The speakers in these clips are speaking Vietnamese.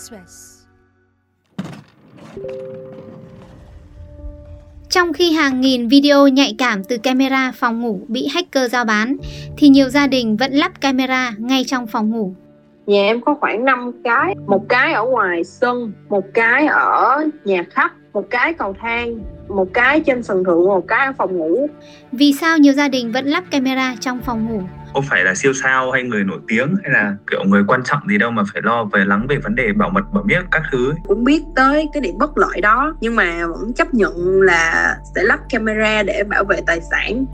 Express. Trong khi hàng nghìn video nhạy cảm từ camera phòng ngủ bị hacker giao bán, thì nhiều gia đình vẫn lắp camera ngay trong phòng ngủ. Nhà em có khoảng 5 cái, một cái ở ngoài sân, một cái ở nhà khách, một cái cầu thang, một cái trên sân thượng, một cái ở phòng ngủ. Vì sao nhiều gia đình vẫn lắp camera trong phòng ngủ? có phải là siêu sao hay người nổi tiếng hay là kiểu người quan trọng gì đâu mà phải lo về lắng về vấn đề bảo mật bảo miết các thứ Cũng biết tới cái điểm bất lợi đó, nhưng mà vẫn chấp nhận là sẽ lắp camera để bảo vệ tài sản.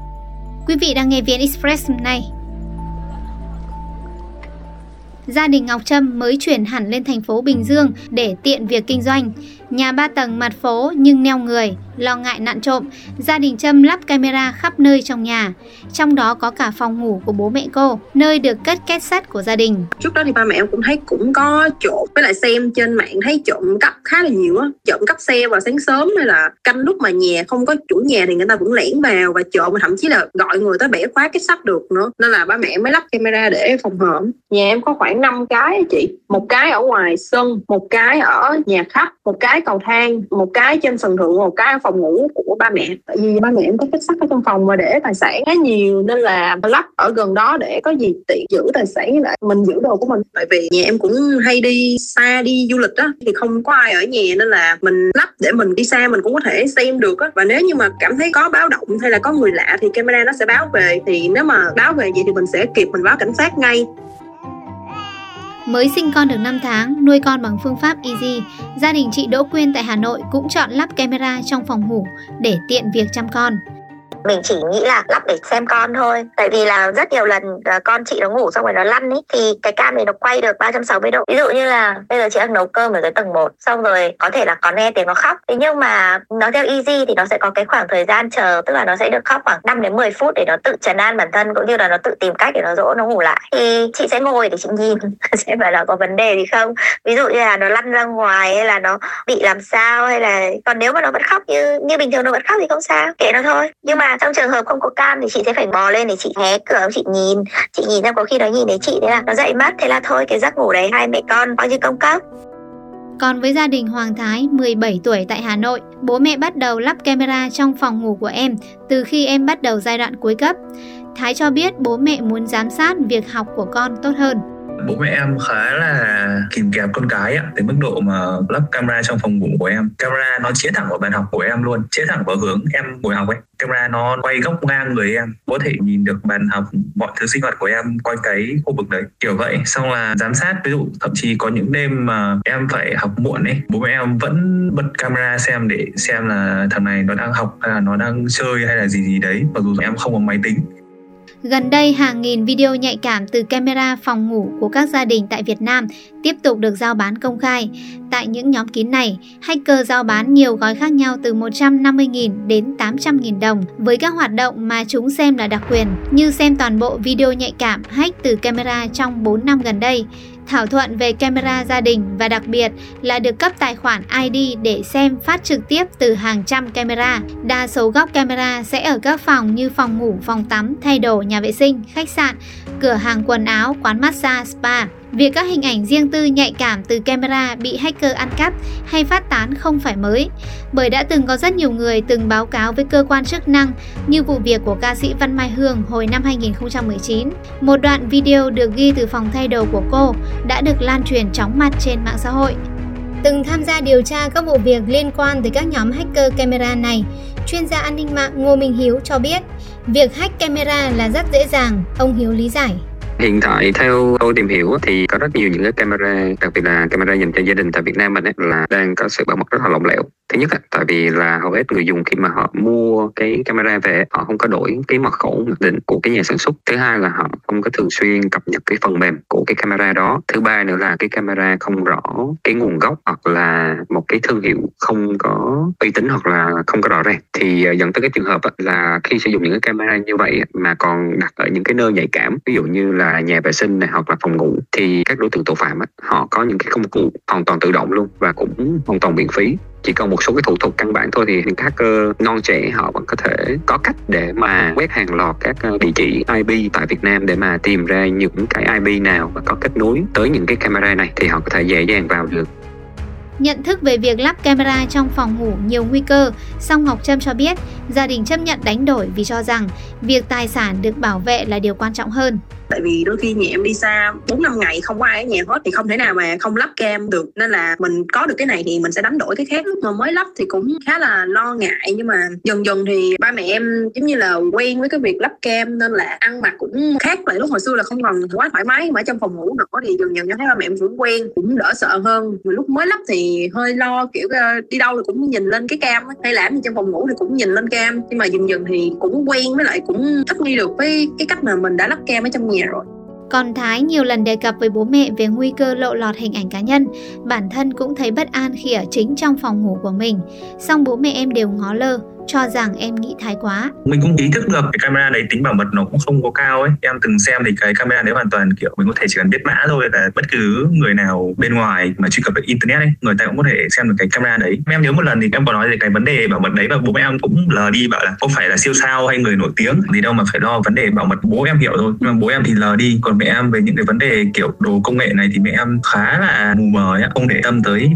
Quý vị đang nghe VN Express hôm nay. Gia đình Ngọc Trâm mới chuyển hẳn lên thành phố Bình Dương để tiện việc kinh doanh. Nhà ba tầng mặt phố nhưng neo người, lo ngại nạn trộm, gia đình Trâm lắp camera khắp nơi trong nhà, trong đó có cả phòng ngủ của bố mẹ cô, nơi được cất két sắt của gia đình. Trước đó thì ba mẹ em cũng thấy cũng có trộm, với lại xem trên mạng thấy trộm cắp khá là nhiều á. Trộm cắp xe vào sáng sớm hay là canh lúc mà nhà không có chủ nhà thì người ta vẫn lẻn vào và trộm và thậm chí là gọi người tới bẻ khóa cái sắt được nữa. Nên là ba mẹ em mới lắp camera để phòng hởm. Nhà em có khoảng 5 cái chị, một cái ở ngoài sân, một cái ở nhà khách, một cái cầu thang, một cái trên sân thượng, một cái phòng ngủ của ba mẹ. Tại vì ba mẹ em có kết sắt ở trong phòng và để tài sản khá nhiều nên là lắp ở gần đó để có gì tiện giữ tài sản với lại mình giữ đồ của mình. Tại vì nhà em cũng hay đi xa đi du lịch á thì không có ai ở nhà nên là mình lắp để mình đi xa mình cũng có thể xem được á. Và nếu như mà cảm thấy có báo động hay là có người lạ thì camera nó sẽ báo về. Thì nếu mà báo về vậy thì mình sẽ kịp mình báo cảnh sát ngay. Mới sinh con được 5 tháng, nuôi con bằng phương pháp Easy, gia đình chị Đỗ Quyên tại Hà Nội cũng chọn lắp camera trong phòng ngủ để tiện việc chăm con mình chỉ nghĩ là lắp để xem con thôi. Tại vì là rất nhiều lần à, con chị nó ngủ xong rồi nó lăn ấy thì cái cam này nó quay được 360 độ. Ví dụ như là bây giờ chị đang nấu cơm ở dưới tầng 1 xong rồi có thể là có nghe tiếng nó khóc. Thế nhưng mà nó theo easy thì nó sẽ có cái khoảng thời gian chờ, tức là nó sẽ được khóc khoảng 5 đến 10 phút để nó tự trấn an bản thân, cũng như là nó tự tìm cách để nó dỗ nó ngủ lại. Thì chị sẽ ngồi để chị nhìn, xem phải là có vấn đề gì không. Ví dụ như là nó lăn ra ngoài, hay là nó bị làm sao, hay là, còn nếu mà nó vẫn khóc như như bình thường nó vẫn khóc thì không sao, kệ nó thôi. Nhưng mà trong trường hợp không có cam thì chị sẽ phải bò lên để chị hé cửa chị nhìn chị nhìn xem có khi nó nhìn thấy chị thế là nó dậy mất thế là thôi cái giấc ngủ đấy hai mẹ con coi như công cấp Còn với gia đình Hoàng Thái, 17 tuổi tại Hà Nội, bố mẹ bắt đầu lắp camera trong phòng ngủ của em từ khi em bắt đầu giai đoạn cuối cấp. Thái cho biết bố mẹ muốn giám sát việc học của con tốt hơn bố mẹ em khá là kìm kẹp con cái ạ, đến mức độ mà lắp camera trong phòng ngủ của em. Camera nó chĩa thẳng vào bàn học của em luôn, chĩa thẳng vào hướng em ngồi học ấy. Camera nó quay góc ngang người em, có thể nhìn được bàn học, mọi thứ sinh hoạt của em quay cái khu vực đấy. Kiểu vậy, xong là giám sát, ví dụ thậm chí có những đêm mà em phải học muộn ấy, bố mẹ em vẫn bật camera xem để xem là thằng này nó đang học hay là nó đang chơi hay là gì gì đấy. Mặc dù em không có máy tính Gần đây, hàng nghìn video nhạy cảm từ camera phòng ngủ của các gia đình tại Việt Nam tiếp tục được giao bán công khai. Tại những nhóm kín này, hacker giao bán nhiều gói khác nhau từ 150.000 đến 800.000 đồng với các hoạt động mà chúng xem là đặc quyền, như xem toàn bộ video nhạy cảm hack từ camera trong 4 năm gần đây, thảo thuận về camera gia đình và đặc biệt là được cấp tài khoản ID để xem phát trực tiếp từ hàng trăm camera. Đa số góc camera sẽ ở các phòng như phòng ngủ, phòng tắm, thay đồ, nhà vệ sinh, khách sạn, cửa hàng quần áo, quán massage, spa. Việc các hình ảnh riêng tư nhạy cảm từ camera bị hacker ăn cắp hay phát tán không phải mới, bởi đã từng có rất nhiều người từng báo cáo với cơ quan chức năng như vụ việc của ca sĩ Văn Mai Hương hồi năm 2019. Một đoạn video được ghi từ phòng thay đồ của cô đã được lan truyền chóng mặt trên mạng xã hội. Từng tham gia điều tra các vụ việc liên quan tới các nhóm hacker camera này, chuyên gia an ninh mạng Ngô Minh Hiếu cho biết, việc hack camera là rất dễ dàng, ông Hiếu lý giải. Hiện tại theo tôi tìm hiểu thì có rất nhiều những cái camera, đặc biệt là camera dành cho gia đình tại Việt Nam mình ấy, là đang có sự bảo mật rất là lỏng lẻo. Thứ nhất á, tại vì là hầu hết người dùng khi mà họ mua cái camera về họ không có đổi cái mật khẩu mặc định của cái nhà sản xuất. Thứ hai là họ không có thường xuyên cập nhật cái phần mềm của cái camera đó. Thứ ba nữa là cái camera không rõ cái nguồn gốc hoặc là một cái thương hiệu không có uy tín hoặc là không có rõ ràng thì ờ, dẫn tới cái trường hợp là khi sử dụng những cái camera như vậy mà còn đặt ở những cái nơi nhạy cảm ví dụ như là nhà vệ sinh này hoặc là phòng ngủ thì các đối tượng tội phạm họ có những cái công cụ hoàn toàn tự động luôn và cũng hoàn toàn miễn phí chỉ cần một số cái thủ tục căn bản thôi thì những hacker non trẻ họ vẫn có thể có cách để mà quét hàng loạt các ờ, địa chỉ IP tại Việt Nam để mà tìm ra những cái IP nào mà có kết nối tới những cái camera này thì họ có thể dễ dàng vào được. Nhận thức về việc lắp camera trong phòng ngủ nhiều nguy cơ, song Ngọc Trâm cho biết gia đình chấp nhận đánh đổi vì cho rằng việc tài sản được bảo vệ là điều quan trọng hơn tại vì đôi khi nhà em đi xa, bốn năm ngày không có ai ở nhà hết thì không thể nào mà không lắp cam được. Nên là mình có được cái này thì mình sẽ đánh đổi cái khác. Lúc mà mới lắp thì cũng khá là lo ngại. Nhưng mà dần dần thì ba mẹ em giống như là quen với cái việc lắp cam. Nên là ăn mặc cũng khác. Lại lúc hồi xưa là không còn quá thoải mái mà ở trong phòng ngủ nữa thì dần dần cho thấy ba mẹ em cũng quen, cũng đỡ sợ hơn. Mà lúc mới lắp thì hơi lo, kiểu ờ, đi đâu thì cũng nhìn lên cái cam hay làm gì trong phòng ngủ thì cũng nhìn lên cam. Nhưng mà dần dần thì cũng quen, với lại cũng thích nghi được với cái cách mà mình đã lắp cam ở trong nhà rồi. Còn Thái nhiều lần đề cập với bố mẹ về nguy cơ lộ lọt hình ảnh cá nhân, bản thân cũng thấy bất an khi ở chính trong phòng ngủ của mình. Song bố mẹ em đều ngó lơ, cho rằng em nghĩ thái quá. Mình cũng ý thức được cái camera đấy tính bảo mật nó cũng không có cao ấy. Em từng xem thì cái camera đấy hoàn toàn kiểu mình có thể chỉ cần biết mã thôi là bất cứ người nào bên ngoài mà truy cập được internet ấy, người ta cũng có thể xem được cái camera đấy. Em nhớ một lần thì em có nói về cái vấn đề bảo mật đấy và bố mẹ em cũng lờ đi bảo là có phải là siêu sao hay người nổi tiếng gì đâu mà phải lo vấn đề bảo mật bố em hiểu thôi. Nhưng mà bố em thì lờ đi, còn mẹ em về những cái vấn đề kiểu đồ công nghệ này thì mẹ em khá là mù mờ ấy, không để tâm tới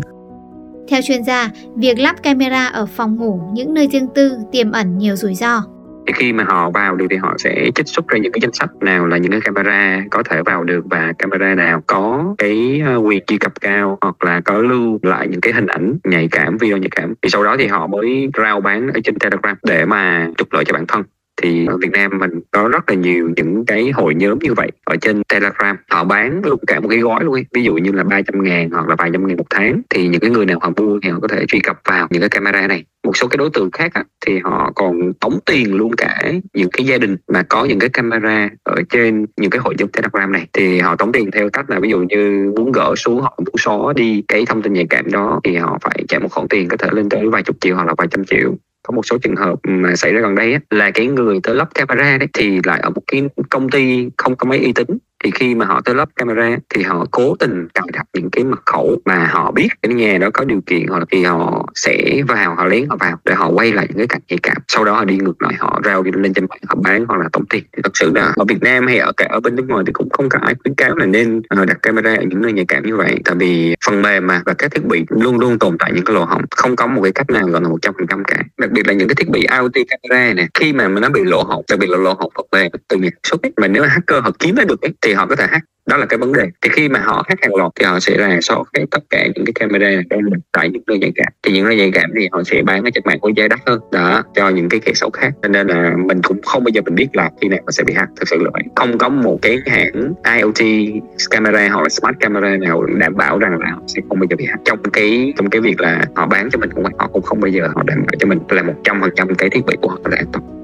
theo chuyên gia, việc lắp camera ở phòng ngủ, những nơi riêng tư tiềm ẩn nhiều rủi ro. Thì khi mà họ vào được thì họ sẽ trích xuất ra những cái danh sách nào là những cái camera có thể vào được và camera nào có cái ờ, quyền truy cập cao hoặc là có lưu lại những cái hình ảnh nhạy cảm, video nhạy cảm. Thì sau đó thì họ mới rao bán ở trên Telegram để mà trục lợi cho bản thân thì ở Việt Nam mình có rất là nhiều những cái hội nhóm như vậy ở trên Telegram. Họ bán luôn cả một cái gói luôn ấy. ví dụ như là 300 ngàn hoặc là vài trăm ngàn một tháng. Thì những cái người nào họ mua thì họ có thể truy cập vào những cái camera này. Một số cái đối tượng khác á, thì họ còn tống tiền luôn cả những cái gia đình mà có những cái camera ở trên những cái hội nhóm telegram này. Thì họ tống tiền theo cách là ví dụ như muốn gỡ xuống họ muốn xóa đi cái thông tin nhạy cảm đó thì họ phải trả một khoản tiền có thể lên tới vài chục triệu hoặc là vài trăm triệu có một số trường hợp mà xảy ra gần đây á, là cái người tới lắp camera đấy thì lại ở một cái công ty không có mấy uy tín thì khi mà họ tới lắp camera thì họ cố tình cài đặt những cái mật khẩu mà họ biết cái nhà đó có điều kiện hoặc là thì họ sẽ vào họ lén họ vào để họ quay lại những cái cảnh nhạy cảm. Sau đó họ đi ngược lại họ rao lên trên mạng họ bán hoặc là tống tiền. Thì thật sự là ở Việt Nam hay ở cả ở bên nước ngoài thì cũng không có ai khuyến cáo là nên ờ, đặt camera ở những nơi nhạy cảm như vậy. Tại vì phần mềm mà và các thiết bị luôn luôn tồn tại những cái lỗ hổng. Không có một cái cách nào gọi là một trăm phần trăm cả. Đặc biệt là những cái thiết bị IoT camera này khi mà nó bị lỗ hổng đặc biệt là lỗ hổng phần mềm từ nhà xuất ấy, mà nếu mà hacker họ kiếm ra được ấy, thì thì họ có thể hack. Đó là cái vấn đề. Thì khi mà họ hack hàng loạt thì họ sẽ là so cái tất cả những cái camera đang tại những nơi nhạy cảm. Thì những nơi nhạy cảm thì họ sẽ bán ở trên mạng với giá đắt hơn. Đó, cho những cái kẻ xấu khác. Cho nên là mình cũng không bao giờ mình biết là khi nào nó sẽ bị hack. Thực sự là vậy. Không có một cái hãng IoT camera hoặc là smart camera nào đảm bảo rằng là họ sẽ không bao giờ bị hack. Trong cái trong cái việc là họ bán cho mình cũng họ cũng không bao giờ họ đảm bảo cho mình. Là một trăm phần trăm cái thiết bị của họ là an toàn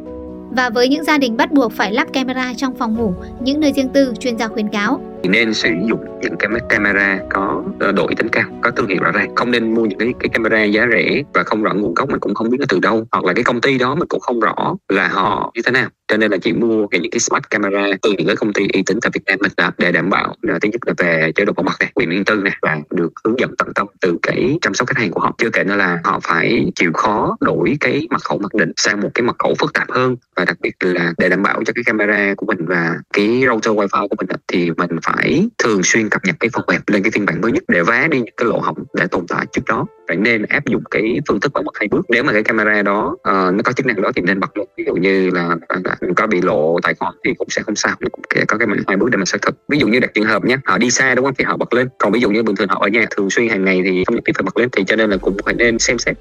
và với những gia đình bắt buộc phải lắp camera trong phòng ngủ, những nơi riêng tư, chuyên gia khuyến cáo nên sử dụng những cái camera có ờ, độ độ tính cao có thương hiệu rõ ràng. Không nên mua những cái, cái camera giá rẻ và không rõ nguồn gốc mình cũng không biết là từ đâu hoặc là cái công ty đó mình cũng không rõ là họ như thế nào. Cho nên là chỉ mua cái những cái smart camera từ những cái công ty uy tín tại Việt Nam mình đã để đảm bảo là thứ nhất là về chế độ bảo mật này quyền riêng tư này và được hướng dẫn tận tâm từ cái chăm sóc khách hàng của họ. Chưa kể nữa là họ phải chịu khó đổi cái mật khẩu mặc định sang một cái mật khẩu phức tạp hơn. Và đặc biệt là để đảm bảo cho cái camera của mình và cái router wifi của mình thì mình phải thường xuyên cập nhật cái phần mềm lên cái phiên bản mới nhất để vá đi những cái lỗ hổng đã tồn tại trước đó. Phải nên áp dụng cái phương thức bảo mật hai bước. Nếu mà cái camera đó uh, nó có chức năng đó thì nên bật luôn. Ví dụ như là, à, à, mình có bị lộ tài khoản thì cũng sẽ không sao. Cũng có cái hai bước để mình xác thực. Ví dụ như đặt trường hợp nhé họ đi xa đúng không? Thì họ bật lên. Còn ví dụ như bình thường họ ở nhà thường xuyên hàng ngày thì không nhất thiết phải bật lên. Thì cho nên là cũng phải nên xem xét.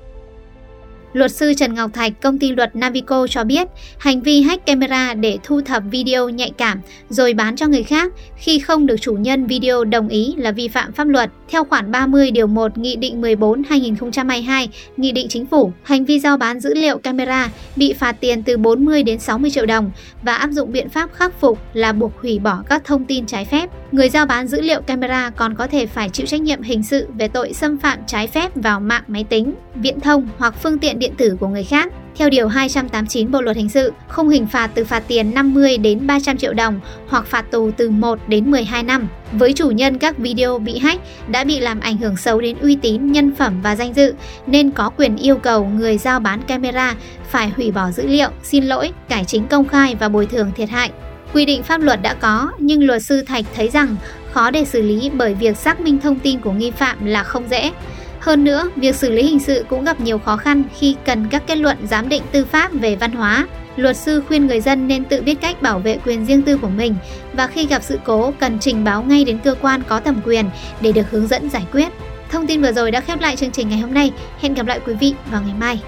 Luật sư Trần Ngọc Thạch, công ty luật Navico cho biết, hành vi hack camera để thu thập video nhạy cảm rồi bán cho người khác khi không được chủ nhân video đồng ý là vi phạm pháp luật. Theo khoản 30 điều 1 Nghị định 14/2022, Nghị định Chính phủ, hành vi giao bán dữ liệu camera bị phạt tiền từ 40 đến 60 triệu đồng và áp dụng biện pháp khắc phục là buộc hủy bỏ các thông tin trái phép. Người giao bán dữ liệu camera còn có thể phải chịu trách nhiệm hình sự về tội xâm phạm trái phép vào mạng máy tính, viễn thông hoặc phương tiện điện tử của người khác. Theo điều 289 Bộ luật hình sự, không hình phạt từ phạt tiền 50 đến 300 triệu đồng hoặc phạt tù từ 1 đến 12 năm. Với chủ nhân các video bị hack đã bị làm ảnh hưởng xấu đến uy tín, nhân phẩm và danh dự nên có quyền yêu cầu người giao bán camera phải hủy bỏ dữ liệu, xin lỗi, cải chính công khai và bồi thường thiệt hại. Quy định pháp luật đã có, nhưng luật sư Thạch thấy rằng khó để xử lý bởi việc xác minh thông tin của nghi phạm là không dễ. Hơn nữa, việc xử lý hình sự cũng gặp nhiều khó khăn khi cần các kết luận giám định tư pháp về văn hóa. Luật sư khuyên người dân nên tự biết cách bảo vệ quyền riêng tư của mình và khi gặp sự cố cần trình báo ngay đến cơ quan có thẩm quyền để được hướng dẫn giải quyết. Thông tin vừa rồi đã khép lại chương trình ngày hôm nay. Hẹn gặp lại quý vị vào ngày mai.